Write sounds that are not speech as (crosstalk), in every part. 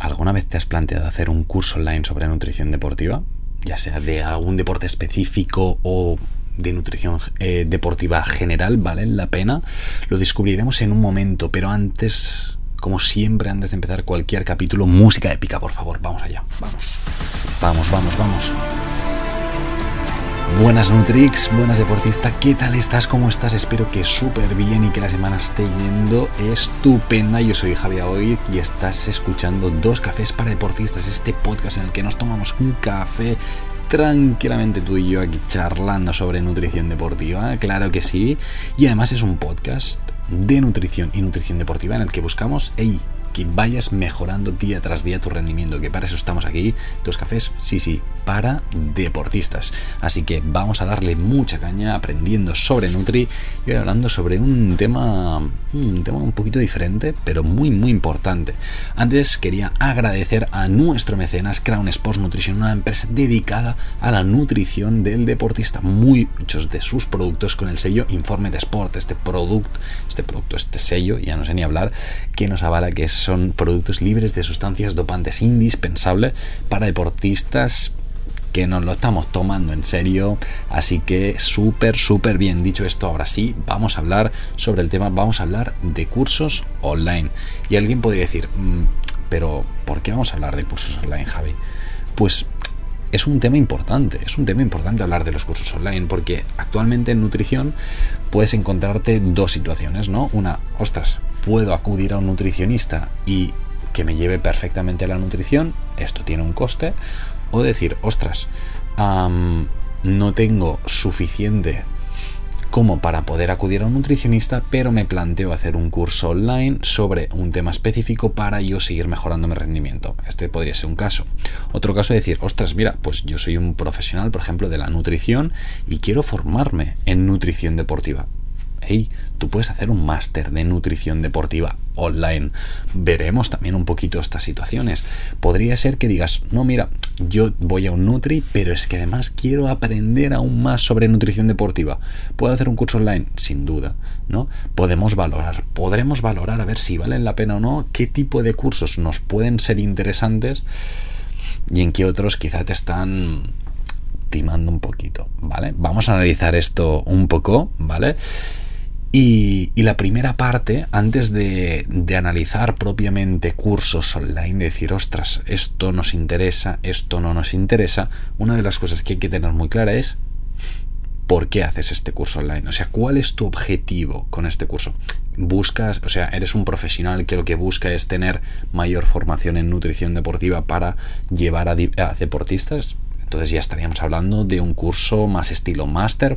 ¿alguna vez te has planteado hacer un curso online sobre nutrición deportiva? Ya sea de algún deporte específico o de nutrición eh, deportiva general, ¿vale? La pena. Lo descubriremos en un momento, pero antes, como siempre, antes de empezar cualquier capítulo, música épica, por favor. Vamos allá, vamos. Vamos, vamos, vamos. Buenas Nutrix, buenas deportista, ¿qué tal estás? ¿Cómo estás? Espero que súper bien y que la semana esté yendo estupenda. Yo soy Javier Oid y estás escuchando Dos Cafés para Deportistas, este podcast en el que nos tomamos un café tranquilamente tú y yo aquí charlando sobre nutrición deportiva, claro que sí. Y además es un podcast de nutrición y nutrición deportiva en el que buscamos, hey, que vayas mejorando día tras día tu rendimiento, que para eso estamos aquí, dos cafés, sí, sí, para deportistas. Así que vamos a darle mucha caña aprendiendo sobre Nutri y hoy hablando sobre un tema, un tema un poquito diferente, pero muy, muy importante. Antes quería agradecer a nuestro mecenas Crown Sports Nutrition, una empresa dedicada a la nutrición del deportista. Muchos de sus productos con el sello Informe de Sport, este producto, este producto, este sello, ya no sé ni hablar, que nos avala que es son productos libres de sustancias dopantes indispensable para deportistas que nos lo estamos tomando en serio, así que súper, súper bien. Dicho esto, ahora sí, vamos a hablar sobre el tema, vamos a hablar de cursos online. Y alguien podría decir, mm, pero ¿por qué vamos a hablar de cursos online, Javi? Pues es un tema importante, es un tema importante hablar de los cursos online, porque actualmente en nutrición puedes encontrarte dos situaciones, ¿no? Una, ostras, puedo acudir a un nutricionista y que me lleve perfectamente a la nutrición, esto tiene un coste, o decir, ostras, no tengo suficiente como para poder acudir a un nutricionista, pero me planteo hacer un curso online sobre un tema específico para yo seguir mejorando mi rendimiento. Este podría ser un caso. Otro caso es decir, ostras, mira, pues yo soy un profesional, por ejemplo, de la nutrición y quiero formarme en nutrición deportiva hey, tú puedes hacer un máster de nutrición deportiva online. Veremos también un poquito estas situaciones. Podría ser que digas, no, mira, yo voy a un Nutri, pero es que además quiero aprender aún más sobre nutrición deportiva. ¿Puedo hacer un curso online? Sin duda, ¿no? Podemos valorar, podremos valorar a ver si valen la pena o no, qué tipo de cursos nos pueden ser interesantes y en qué otros quizá te están timando un poquito, ¿vale? Vamos a analizar esto un poco, ¿vale? Y, la primera parte, antes de, analizar propiamente cursos online, decir, ostras, esto nos interesa, esto no nos interesa, una de las cosas que hay que tener muy clara es por qué haces este curso online. O sea, ¿cuál es tu objetivo con este curso? Buscas, o sea, eres un profesional que lo que busca es tener mayor formación en nutrición deportiva para llevar a, a deportistas. Entonces ya estaríamos hablando de un curso más estilo máster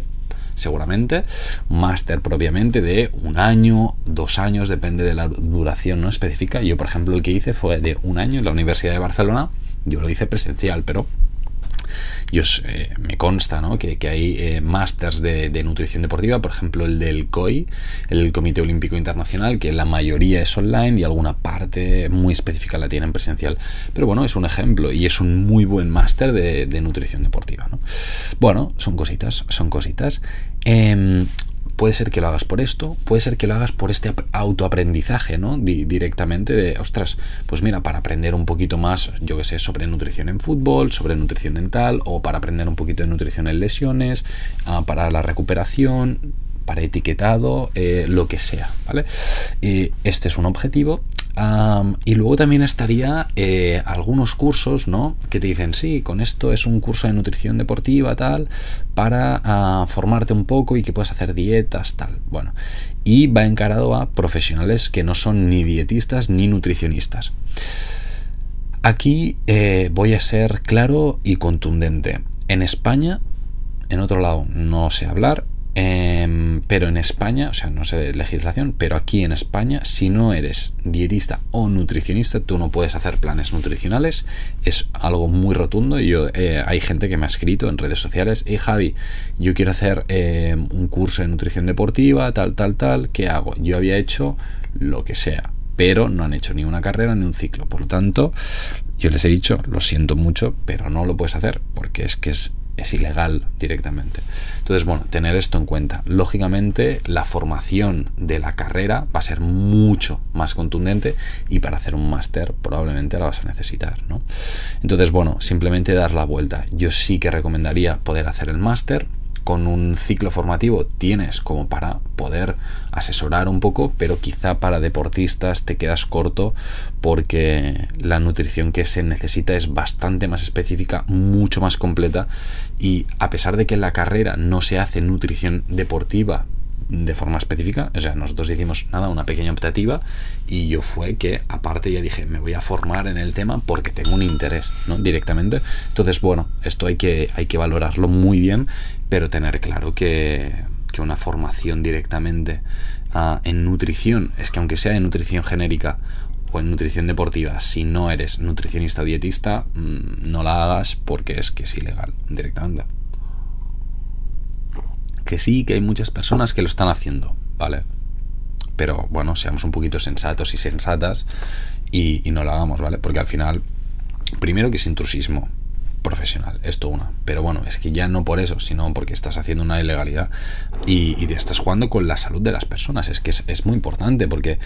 seguramente, máster propiamente de un año, dos años, depende de la duración no específica. Yo, por ejemplo, el que hice fue de un año en la Universidad de Barcelona, yo lo hice presencial, pero yo eh, me consta ¿no? que, hay eh, másters de, nutrición deportiva, por ejemplo el del COI, el Comité Olímpico Internacional, que la mayoría es online y alguna parte muy específica la tienen presencial. Pero bueno, es un ejemplo y es un muy buen máster de, nutrición deportiva. ¿no? Bueno, son cositas, son cositas. Em, puede ser que lo hagas por esto, puede ser que lo hagas por este autoaprendizaje, ¿no? directamente de, ostras, pues mira, para aprender un poquito más, yo que sé, sobre nutrición en fútbol, sobre nutrición dental, o para aprender un poquito de nutrición en lesiones, ah, para la recuperación, para etiquetado, eh, lo que sea, ¿vale? este es un objetivo y luego también estaría eh, algunos cursos, ¿no? Que te dicen, sí, con esto es un curso de nutrición deportiva, tal, para ah, formarte un poco y que puedas hacer dietas, tal. Bueno, y va encarado a profesionales que no son ni dietistas ni nutricionistas. Aquí eh, voy a ser claro y contundente. En España, en otro lado no sé hablar, Em, pero en España, o sea, no sé de legislación, pero aquí en España, si no eres dietista o nutricionista, tú no puedes hacer planes nutricionales. Es algo muy rotundo. Yo, eh, hay gente que me ha escrito en redes sociales, hey Javi, yo quiero hacer em, un curso de nutrición deportiva, tal, tal, tal, ¿qué hago? Yo había hecho lo que sea, pero no han hecho ni una carrera ni un ciclo. Por lo tanto, yo les he dicho, lo siento mucho, pero no lo puedes hacer, porque es que es es ilegal directamente. Entonces, bueno, tener esto en cuenta. Lógicamente, la formación de la carrera va a ser mucho más contundente y para hacer un máster probablemente la vas a necesitar, ¿no? Entonces, bueno, simplemente dar la vuelta. Yo sí que recomendaría poder hacer el máster con un ciclo formativo tienes como para poder asesorar un poco, pero quizá para deportistas te quedas corto porque la nutrición que se necesita es bastante más específica, mucho más completa y a pesar de que en la carrera no se hace nutrición deportiva de forma específica, o sea, nosotros hicimos nada, una pequeña optativa y yo fue que aparte ya dije, me voy a formar en el tema porque tengo un interés, ¿no? Directamente. Entonces, bueno, esto hay que, hay que valorarlo muy bien, pero tener claro que, que una formación directamente uh, en nutrición, es que aunque sea en nutrición genérica o en nutrición deportiva, si no eres nutricionista o dietista, mmm, no la hagas porque es que es ilegal directamente que sí, que hay muchas personas que lo están haciendo, ¿vale? Pero bueno, seamos un poquito sensatos y sensatas y, no lo hagamos, ¿vale? Porque al final, primero que es intrusismo profesional, esto una. Pero bueno, es que ya no por eso, sino porque estás haciendo una ilegalidad y, te estás jugando con la salud de las personas. Es que es muy importante porque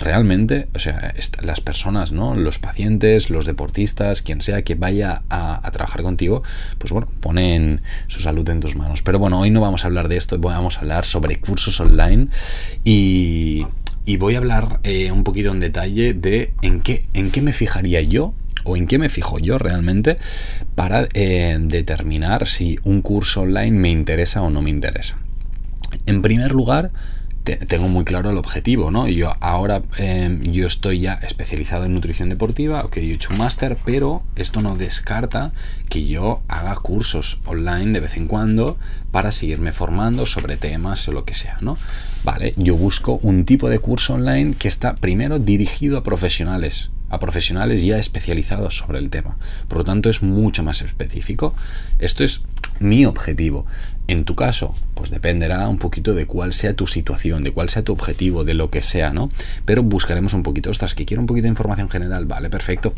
realmente, o sea, las personas, ¿no? Los pacientes, los deportistas, quien sea que vaya a, trabajar contigo, pues bueno, ponen su salud en tus manos. Pero bueno, hoy no vamos a hablar de esto, vamos a hablar sobre cursos online y, y voy a hablar eh, un poquito en detalle de en qué, en qué me fijaría yo o en qué me fijo yo realmente para eh, determinar si un curso online me interesa o no me interesa. En primer lugar, tengo muy claro el objetivo, ¿no? Yo ahora eh, yo estoy ya especializado en nutrición deportiva, ok, yo he hecho un máster, pero esto no descarta que yo haga cursos online de vez en cuando para seguirme formando sobre temas o lo que sea, ¿no? Vale, yo busco un tipo de curso online que está primero dirigido a profesionales, a profesionales ya especializados sobre el tema. Por lo tanto, es mucho más específico. Esto es mi objetivo. En tu caso, pues dependerá un poquito de cuál sea tu situación, de cuál sea tu objetivo, de lo que sea, ¿no? Pero buscaremos un poquito, ostras, que quiero un poquito de información general, vale, perfecto.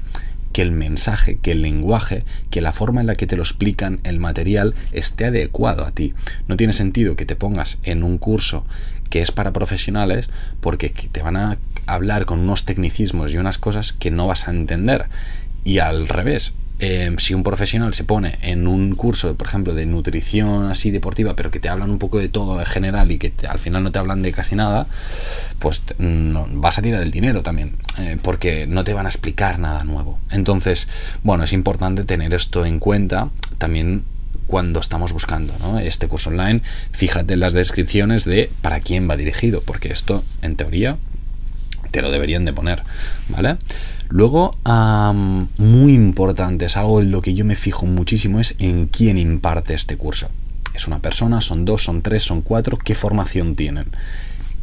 Que el mensaje, que el lenguaje, que la forma en la que te lo explican el material esté adecuado a ti. No tiene sentido que te pongas en un curso que es para profesionales porque te van a hablar con unos tecnicismos y unas cosas que no vas a entender. Y al revés, eh, si un profesional se pone en un curso, por ejemplo, de nutrición así deportiva, pero que te hablan un poco de todo en general y que al final no te hablan de casi nada, pues no, vas a tirar el dinero también, eh, porque no te van a explicar nada nuevo. Entonces, bueno, es importante tener esto en cuenta también cuando estamos buscando este curso online. Fíjate en las descripciones de para quién va dirigido, porque esto, en teoría, te lo deberían de poner, ¿vale? Luego, muy importante, es algo en lo que yo me fijo muchísimo, es en quién imparte este curso. ¿Es una persona? ¿Son dos? ¿Son tres? ¿Son cuatro? ¿Qué formación tienen?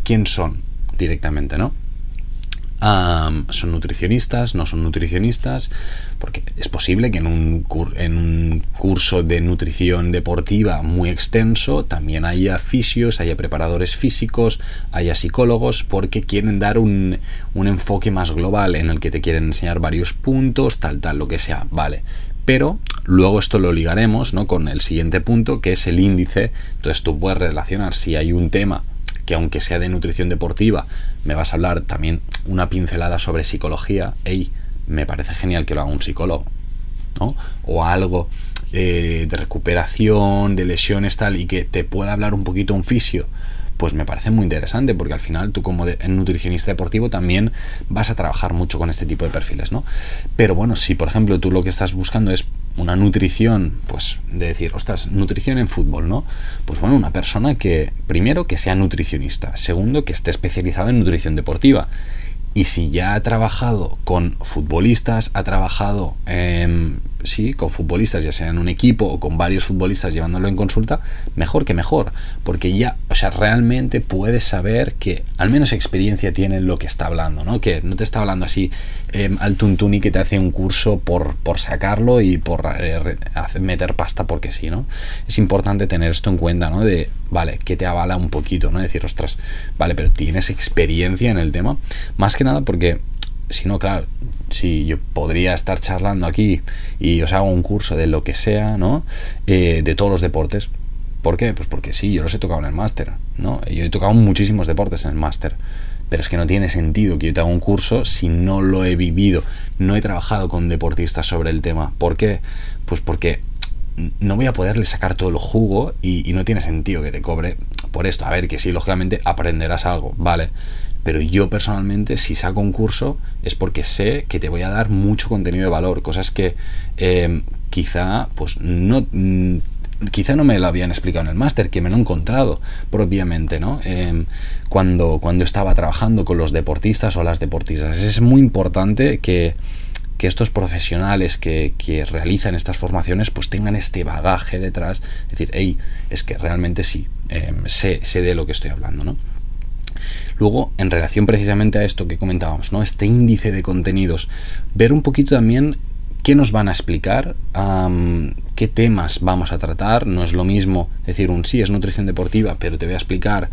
¿Quién son directamente, no? Son nutricionistas, no son nutricionistas, porque es posible que en un, en un, curso de nutrición deportiva muy extenso también haya fisios, haya preparadores físicos, haya psicólogos, porque quieren dar un, un enfoque más global en el que te quieren enseñar varios puntos, tal, tal, lo que sea, vale. Pero luego esto lo ligaremos ¿no? con el siguiente punto, que es el índice. Entonces tú puedes relacionar si hay un tema que aunque sea de nutrición deportiva, me vas a hablar también una pincelada sobre psicología, hey, me parece genial que lo haga un psicólogo, ¿no? O algo eh, de recuperación, de lesiones, tal, y que te pueda hablar un poquito un fisio, pues me parece muy interesante, porque al final tú como de, nutricionista deportivo también vas a trabajar mucho con este tipo de perfiles, ¿no? Pero bueno, si por ejemplo tú lo que estás buscando es una nutrición, pues de decir, ostras, nutrición en fútbol, ¿no? Pues bueno, una persona que, primero, que sea nutricionista, segundo, que esté especializada en nutrición deportiva. Y si ya ha trabajado con futbolistas, ha trabajado eh, sí, con futbolistas, ya sea en un equipo o con varios futbolistas llevándolo en consulta, mejor que mejor, porque ya, o sea, realmente puedes saber que al menos experiencia tiene en lo que está hablando, ¿no? Que no te está hablando así eh, al tuntuni que te hace un curso por, por sacarlo y por eh, meter pasta porque sí, ¿no? Es importante tener esto en cuenta, ¿no? De, vale, que te avala un poquito, ¿no? Decir, ostras, vale, pero tienes experiencia en el tema, más que nada porque si no, claro, si yo podría estar charlando aquí y os hago un curso de lo que sea, ¿no? Eh, de todos los deportes. ¿Por qué? Pues porque sí, yo los he tocado en el máster, ¿no? Yo he tocado muchísimos deportes en el máster. Pero es que no tiene sentido que yo te haga un curso si no lo he vivido, no he trabajado con deportistas sobre el tema. ¿Por qué? Pues porque no voy a poderle sacar todo el jugo y, no tiene sentido que te cobre por esto. A ver, que sí, lógicamente aprenderás algo, ¿vale? Pero yo personalmente, si saco un curso, es porque sé que te voy a dar mucho contenido de valor, cosas que eh, quizá, pues no. Mm, quizá no me lo habían explicado en el máster, que me lo he encontrado propiamente, ¿no? Eh, cuando, cuando estaba trabajando con los deportistas o las deportistas. Es muy importante que, que estos profesionales que, realizan estas formaciones pues tengan este bagaje detrás, es decir, hey, es que realmente sí, em, sé, sé, de lo que estoy hablando, ¿no? Luego, en relación precisamente a esto que comentábamos, ¿no? Este índice de contenidos, ver un poquito también qué nos van a explicar, qué temas vamos a tratar. No es lo mismo decir un sí es nutrición deportiva, pero te voy a explicar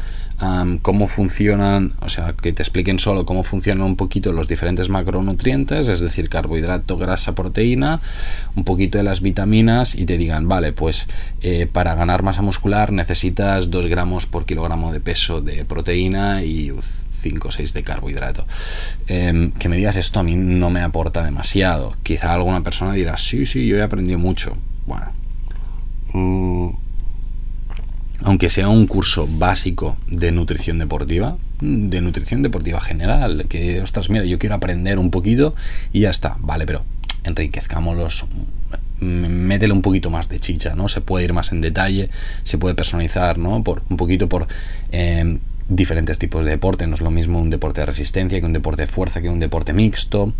cómo funcionan, o sea, que te expliquen solo cómo funcionan un poquito los diferentes macronutrientes, es decir, carbohidrato, grasa, proteína, un poquito de las vitaminas y te digan, vale, pues eh, para ganar masa muscular necesitas 2 gramos por kilogramo de peso de proteína y 5 o 6 de carbohidrato. Em, que me digas esto a mí no me aporta demasiado. Quizá alguna persona dirá, sí, sí, yo he aprendido mucho. Bueno. Mm, aunque sea un curso básico de nutrición deportiva, de nutrición deportiva general, que, ostras, mira, yo quiero aprender un poquito y ya está, vale, pero enriquezcámoslos, métele un poquito más de chicha, ¿no? Se puede ir más en detalle, se puede personalizar, ¿no? Por un poquito por em, diferentes tipos de deporte. No es lo mismo un deporte de resistencia que un deporte de fuerza, que un deporte mixto.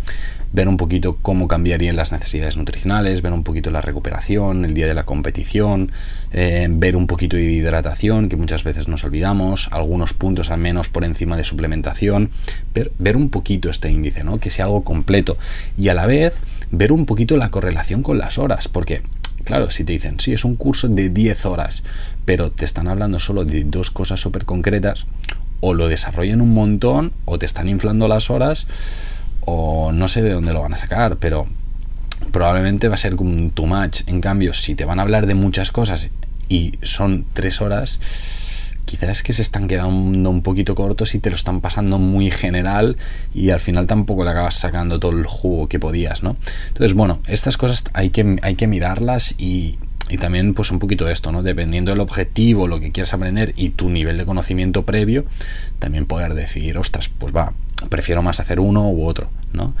Ver un poquito cómo cambiarían las necesidades nutricionales, ver un poquito la recuperación, el día de la competición, eh, ver un poquito de hidratación, que muchas veces nos olvidamos, algunos puntos al menos por encima de suplementación. Ver, ver un poquito este índice, ¿no? Que sea algo completo. Y a la vez ver un poquito la correlación con las horas, porque Claro, si te dicen, sí, es un curso de 10 horas, pero te están hablando solo de dos cosas súper concretas, o lo desarrollan un montón, o te están inflando las horas, o no sé de dónde lo van a sacar, pero probablemente va a ser un too much. En cambio, si te van a hablar de muchas cosas y son tres horas, quizás es que se están quedando un poquito cortos y te lo están pasando muy general y al final tampoco le acabas sacando todo el jugo que podías, ¿no? Entonces, bueno, estas cosas hay que, hay que mirarlas y, y también pues un poquito esto, ¿no? Dependiendo del objetivo, lo que quieras aprender y tu nivel de conocimiento previo, también poder decir, ostras, pues va, prefiero más hacer uno u otro, ¿no?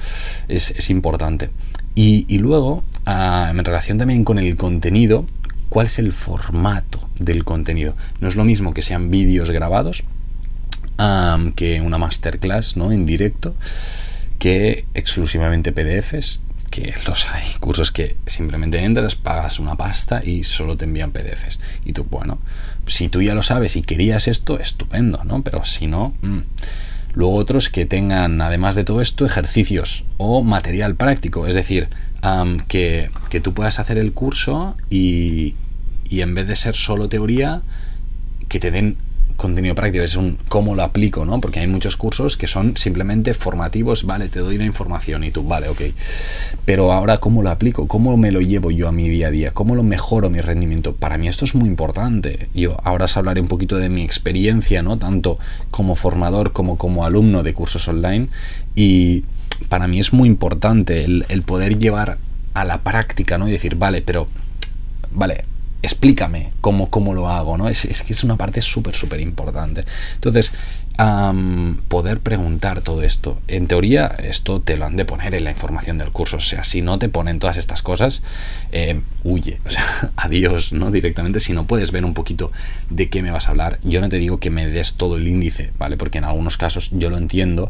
Es, importante. Y, y luego, ah, en relación también con el contenido, cuál es el formato del contenido. No es lo mismo que sean vídeos grabados que una masterclass ¿no? en directo, que exclusivamente PDFs, que los hay, cursos que simplemente entras, pagas una pasta y solo te envían PDFs. Y tú, bueno, si tú ya lo sabes y querías esto, estupendo, ¿no? Pero si no... Mm. Luego otros que tengan, además de todo esto, ejercicios o material práctico, es decir, que, que, tú puedas hacer el curso y, y en vez de ser solo teoría, que te den contenido práctico, es un cómo lo aplico, ¿no? Porque hay muchos cursos que son simplemente formativos, vale, te doy la información y tú, vale, ok. Pero ahora, ¿cómo lo aplico? ¿Cómo me lo llevo yo a mi día a día? ¿Cómo lo mejoro mi rendimiento? Para mí esto es muy importante. Yo ahora os hablaré un poquito de mi experiencia, ¿no? Tanto como formador como como alumno de cursos online. Y para mí es muy importante el, el poder llevar a la práctica, ¿no? Y decir, vale, pero, vale, explícame cómo, cómo lo hago, ¿no? Es, que es una parte súper, súper importante. Entonces, poder preguntar todo esto. En teoría, esto te lo han de poner en la información del curso. O sea, si no te ponen todas estas cosas, eh, huye. O sea, (laughs) adiós, ¿no? Directamente. Si no puedes ver un poquito de qué me vas a hablar, yo no te digo que me des todo el índice, ¿vale? Porque en algunos casos yo lo entiendo,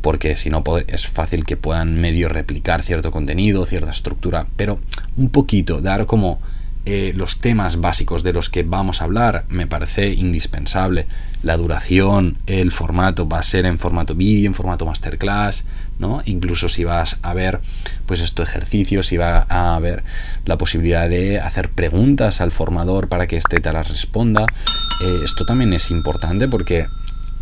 porque si no es fácil que puedan medio replicar cierto contenido, cierta estructura, pero un poquito, dar como eh, los temas básicos de los que vamos a hablar me parece indispensable. La duración, el formato va a ser en formato vídeo, en formato masterclass, ¿no? Incluso si vas a ver, pues esto ejercicios, si va a haber la posibilidad de hacer preguntas al formador para que éste te las responda. Eh, esto también es importante porque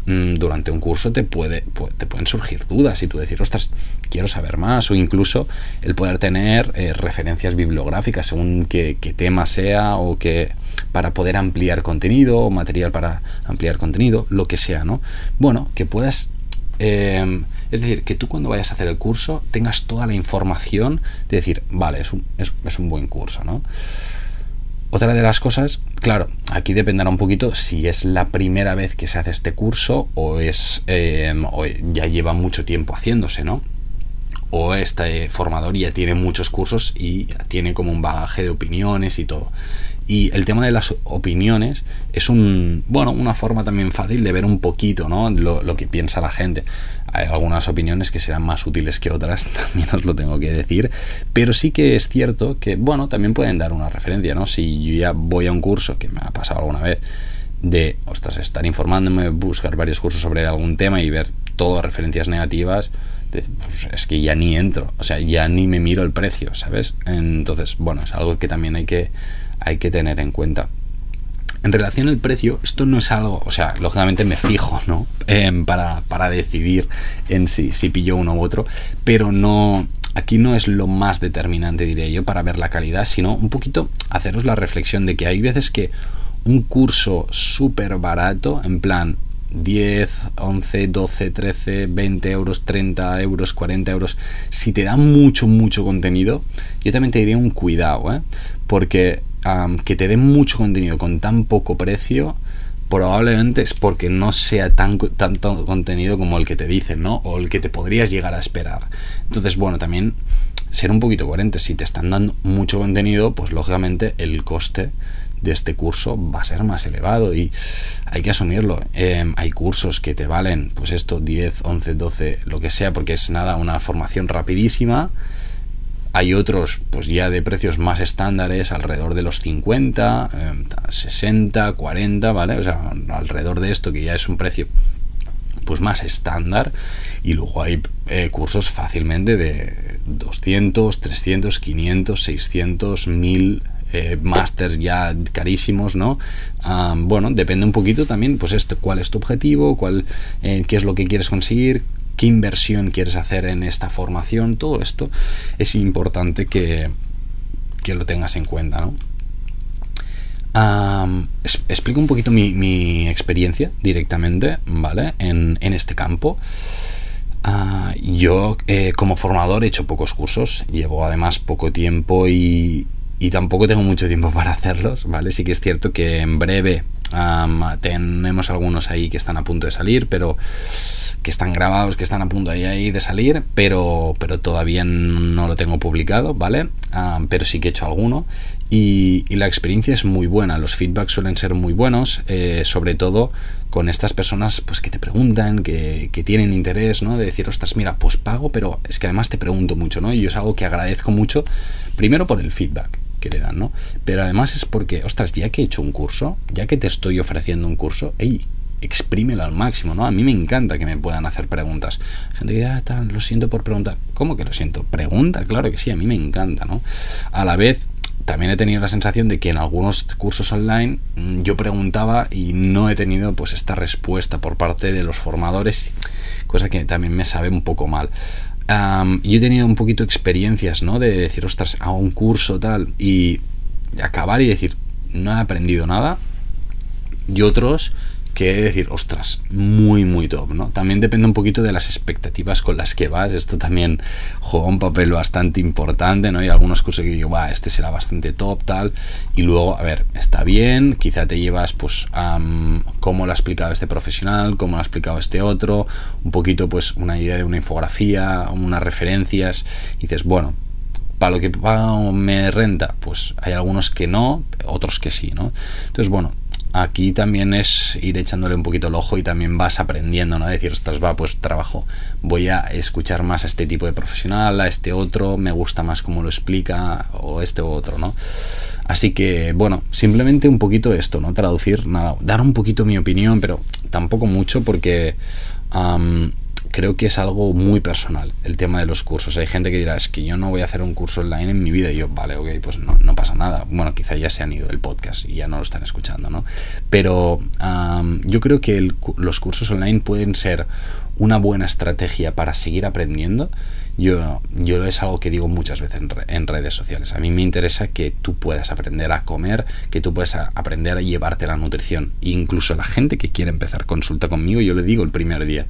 durante un curso te, puede, te pueden surgir dudas y tú decir, ostras, quiero saber más, o incluso el poder tener eh, referencias bibliográficas según qué, tema sea, o que para poder ampliar contenido, o material para ampliar contenido, lo que sea, ¿no? Bueno, que puedas em, es decir, que tú cuando vayas a hacer el curso tengas toda la información de decir, vale, es un, es un buen curso, ¿no? Otra de las cosas, claro, aquí dependerá un poquito si es la primera vez que se hace este curso o es em, o ya lleva mucho tiempo haciéndose, ¿no? O este formador ya tiene muchos cursos y tiene como un bagaje de opiniones y todo. Y el tema de las opiniones es un, bueno, una forma también fácil de ver un poquito ¿no? lo, lo, que piensa la gente. Hay algunas opiniones que serán más útiles que otras, (laughs) también os lo tengo que decir. Pero sí que es cierto que, bueno, también pueden dar una referencia, ¿no? Si yo ya voy a un curso, que me ha pasado alguna vez, de, ostras, estar informándome, buscar varios cursos sobre algún tema y ver todas referencias negativas, pues es que ya ni entro, o sea, ya ni me miro el precio, ¿sabes? Entonces, bueno, es algo que también hay que hay que tener en cuenta. En relación al precio, esto no es algo, o sea, lógicamente me fijo, ¿no? Em, para, decidir en si, si pillo uno u otro, pero no, aquí no es lo más determinante, diría yo, para ver la calidad, sino un poquito haceros la reflexión de que hay veces que un curso súper barato, en plan 10, 11, 12, 13, 20 euros, 30 euros, 40 euros, si te da mucho, mucho contenido, yo también te diría un cuidado, ¿eh? Porque que te den mucho contenido con tan poco precio, probablemente es porque no sea tan, tanto contenido como el que te dicen, ¿no? O el que te podrías llegar a esperar. Entonces, bueno, también ser un poquito coherente. Si te están dando mucho contenido, pues lógicamente el coste de este curso va a ser más elevado y hay que asumirlo. Em, hay cursos que te valen, pues esto, 10, 11, 12, lo que sea, porque es nada, una formación rapidísima hay otros, pues ya de precios más estándares, alrededor de los 50, 60, 40, ¿vale? O sea, alrededor de esto, que ya es un precio pues más estándar. Y luego hay eh, cursos fácilmente de 200, 300, 500, 600, 1000 eh, másters ya carísimos, ¿no? bueno, depende un poquito también, pues esto, cuál es tu objetivo, cuál, eh, qué es lo que quieres conseguir, qué inversión quieres hacer en esta formación, todo esto es importante que, lo tengas en cuenta, ¿no? explico un poquito mi, experiencia directamente, ¿vale? En, este campo. Ah, yo eh, como formador he hecho pocos cursos, llevo además poco tiempo y, y tampoco tengo mucho tiempo para hacerlos, ¿vale? Sí que es cierto que en breve tenemos algunos ahí que están a punto de salir, pero que están grabados, que están a punto ahí de salir, pero, pero todavía no lo tengo publicado, ¿vale? pero sí que he hecho alguno y, la experiencia es muy buena, los feedbacks suelen ser muy buenos, eh, sobre todo con estas personas pues que te preguntan, que, que, tienen interés, ¿no? De decir, ostras, mira, pues pago, pero es que además te pregunto mucho, ¿no? Y es algo que agradezco mucho, primero por el feedback, que le dan, ¿no? Pero además es porque, ostras, ya que he hecho un curso, ya que te estoy ofreciendo un curso, hey, exprímelo al máximo, ¿no? A mí me encanta que me puedan hacer preguntas. Gente que, ah, lo siento por preguntar. ¿Cómo que lo siento? Pregunta, claro que sí, a mí me encanta, ¿no? A la vez, también he tenido la sensación de que en algunos cursos online mm, yo preguntaba y no he tenido pues esta respuesta por parte de los formadores, cosa que también me sabe un poco mal yo he tenido un poquito experiencias, ¿no? De decir, ostras, a un curso tal y acabar y decir, no he aprendido nada. Y otros que decir, ostras, muy, muy top, ¿no? También depende un poquito de las expectativas con las que vas. Esto también juega un papel bastante importante, ¿no? Hay algunos cursos que digo, va, este será bastante top, tal. Y luego, a ver, está bien, quizá te llevas, pues, a cómo lo ha explicado este profesional, cómo lo ha explicado este otro, un poquito, pues, una idea de una infografía, unas referencias. Y dices, bueno, para lo que me renta, pues hay algunos que no, otros que sí, ¿no? Entonces, bueno, aquí también es ir echándole un poquito el ojo y también vas aprendiendo, ¿no? Decir, ostras, va, pues trabajo, voy a escuchar más a este tipo de profesional, a este otro, me gusta más cómo lo explica, o este u otro, ¿no? Así que, bueno, simplemente un poquito esto, ¿no? Traducir, nada, dar un poquito mi opinión, pero tampoco mucho porque creo que es algo muy personal el tema de los cursos. Hay gente que dirá, es que yo no voy a hacer un curso online en mi vida. Y yo, vale, ok, pues no, no pasa nada. Bueno, quizá ya se han ido del podcast y ya no lo están escuchando, ¿no? Pero yo creo que los cursos online pueden ser una buena estrategia para seguir aprendiendo. Yo, yo es algo que digo muchas veces en, en, redes sociales. A mí me interesa que tú puedas aprender a comer, que tú puedas aprender a llevarte la nutrición. incluso la gente que quiere empezar consulta conmigo, yo le digo el primer día,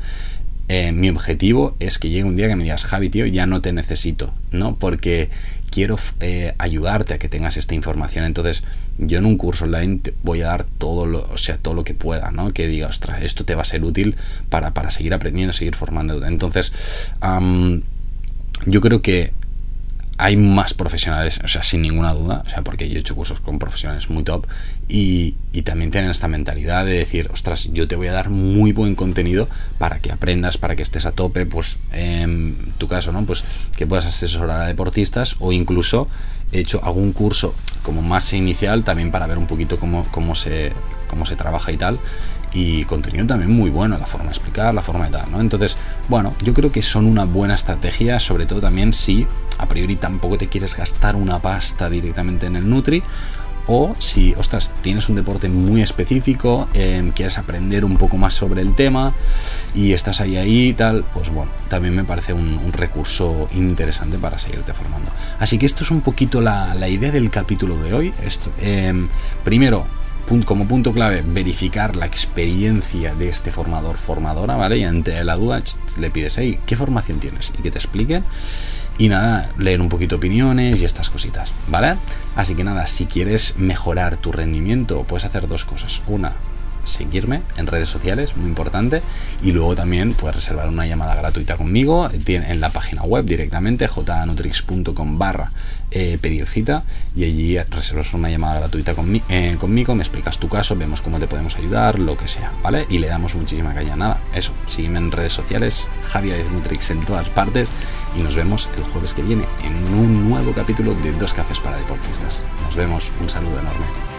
eh, mi objetivo es que llegue un día que me digas, Javi, tío, ya no te necesito, ¿no? Porque quiero eh, ayudarte a que tengas esta información. Entonces, yo en un curso online te voy a dar todo lo, o sea, todo lo que pueda, ¿no? Que diga, ostras, esto te va a ser útil para, para seguir aprendiendo, seguir formando. Entonces, yo creo que hay más profesionales, o sea, sin ninguna duda, o sea, porque yo he hecho cursos con profesionales muy top y, también tienen esta mentalidad de decir, ostras, yo te voy a dar muy buen contenido para que aprendas, para que estés a tope, pues en tu caso, ¿no? Pues que puedas asesorar a deportistas o incluso he hecho algún curso como más inicial también para ver un poquito cómo, cómo, se, cómo se trabaja y tal y contenido también muy bueno, la forma de explicar, la forma de tal, ¿no? Entonces, bueno, yo creo que son una buena estrategia, sobre todo también si a priori tampoco te quieres gastar una pasta directamente en el Nutri, o si, ostras, tienes un deporte muy específico, em, quieres aprender un poco más sobre el tema y estás ahí ahí y tal, pues bueno, también me parece un, recurso interesante para seguirte formando. Así que esto es un poquito la, idea del capítulo de hoy. Esto, em, primero, como punto clave, verificar la experiencia de este formador, formadora, ¿vale? Y ante la duda le pides, ahí, ¿qué formación tienes? Y que te expliquen. Y nada, leer un poquito opiniones y estas cositas, ¿vale? Así que nada, si quieres mejorar tu rendimiento, puedes hacer dos cosas. Una, seguirme en redes sociales, muy importante. Y luego también puedes reservar una llamada gratuita conmigo en la página web directamente, jnutrix.com barra eh, pedir cita y allí reservas una llamada gratuita eh, conmigo, me explicas tu caso, vemos cómo te podemos ayudar, lo que sea, ¿vale? Y le damos muchísima caña. Nada, eso, sígueme en redes sociales, Javier Nutrix en todas partes y nos vemos el jueves que viene en un nuevo capítulo de Dos Cafés para Deportistas. Nos vemos, un saludo enorme.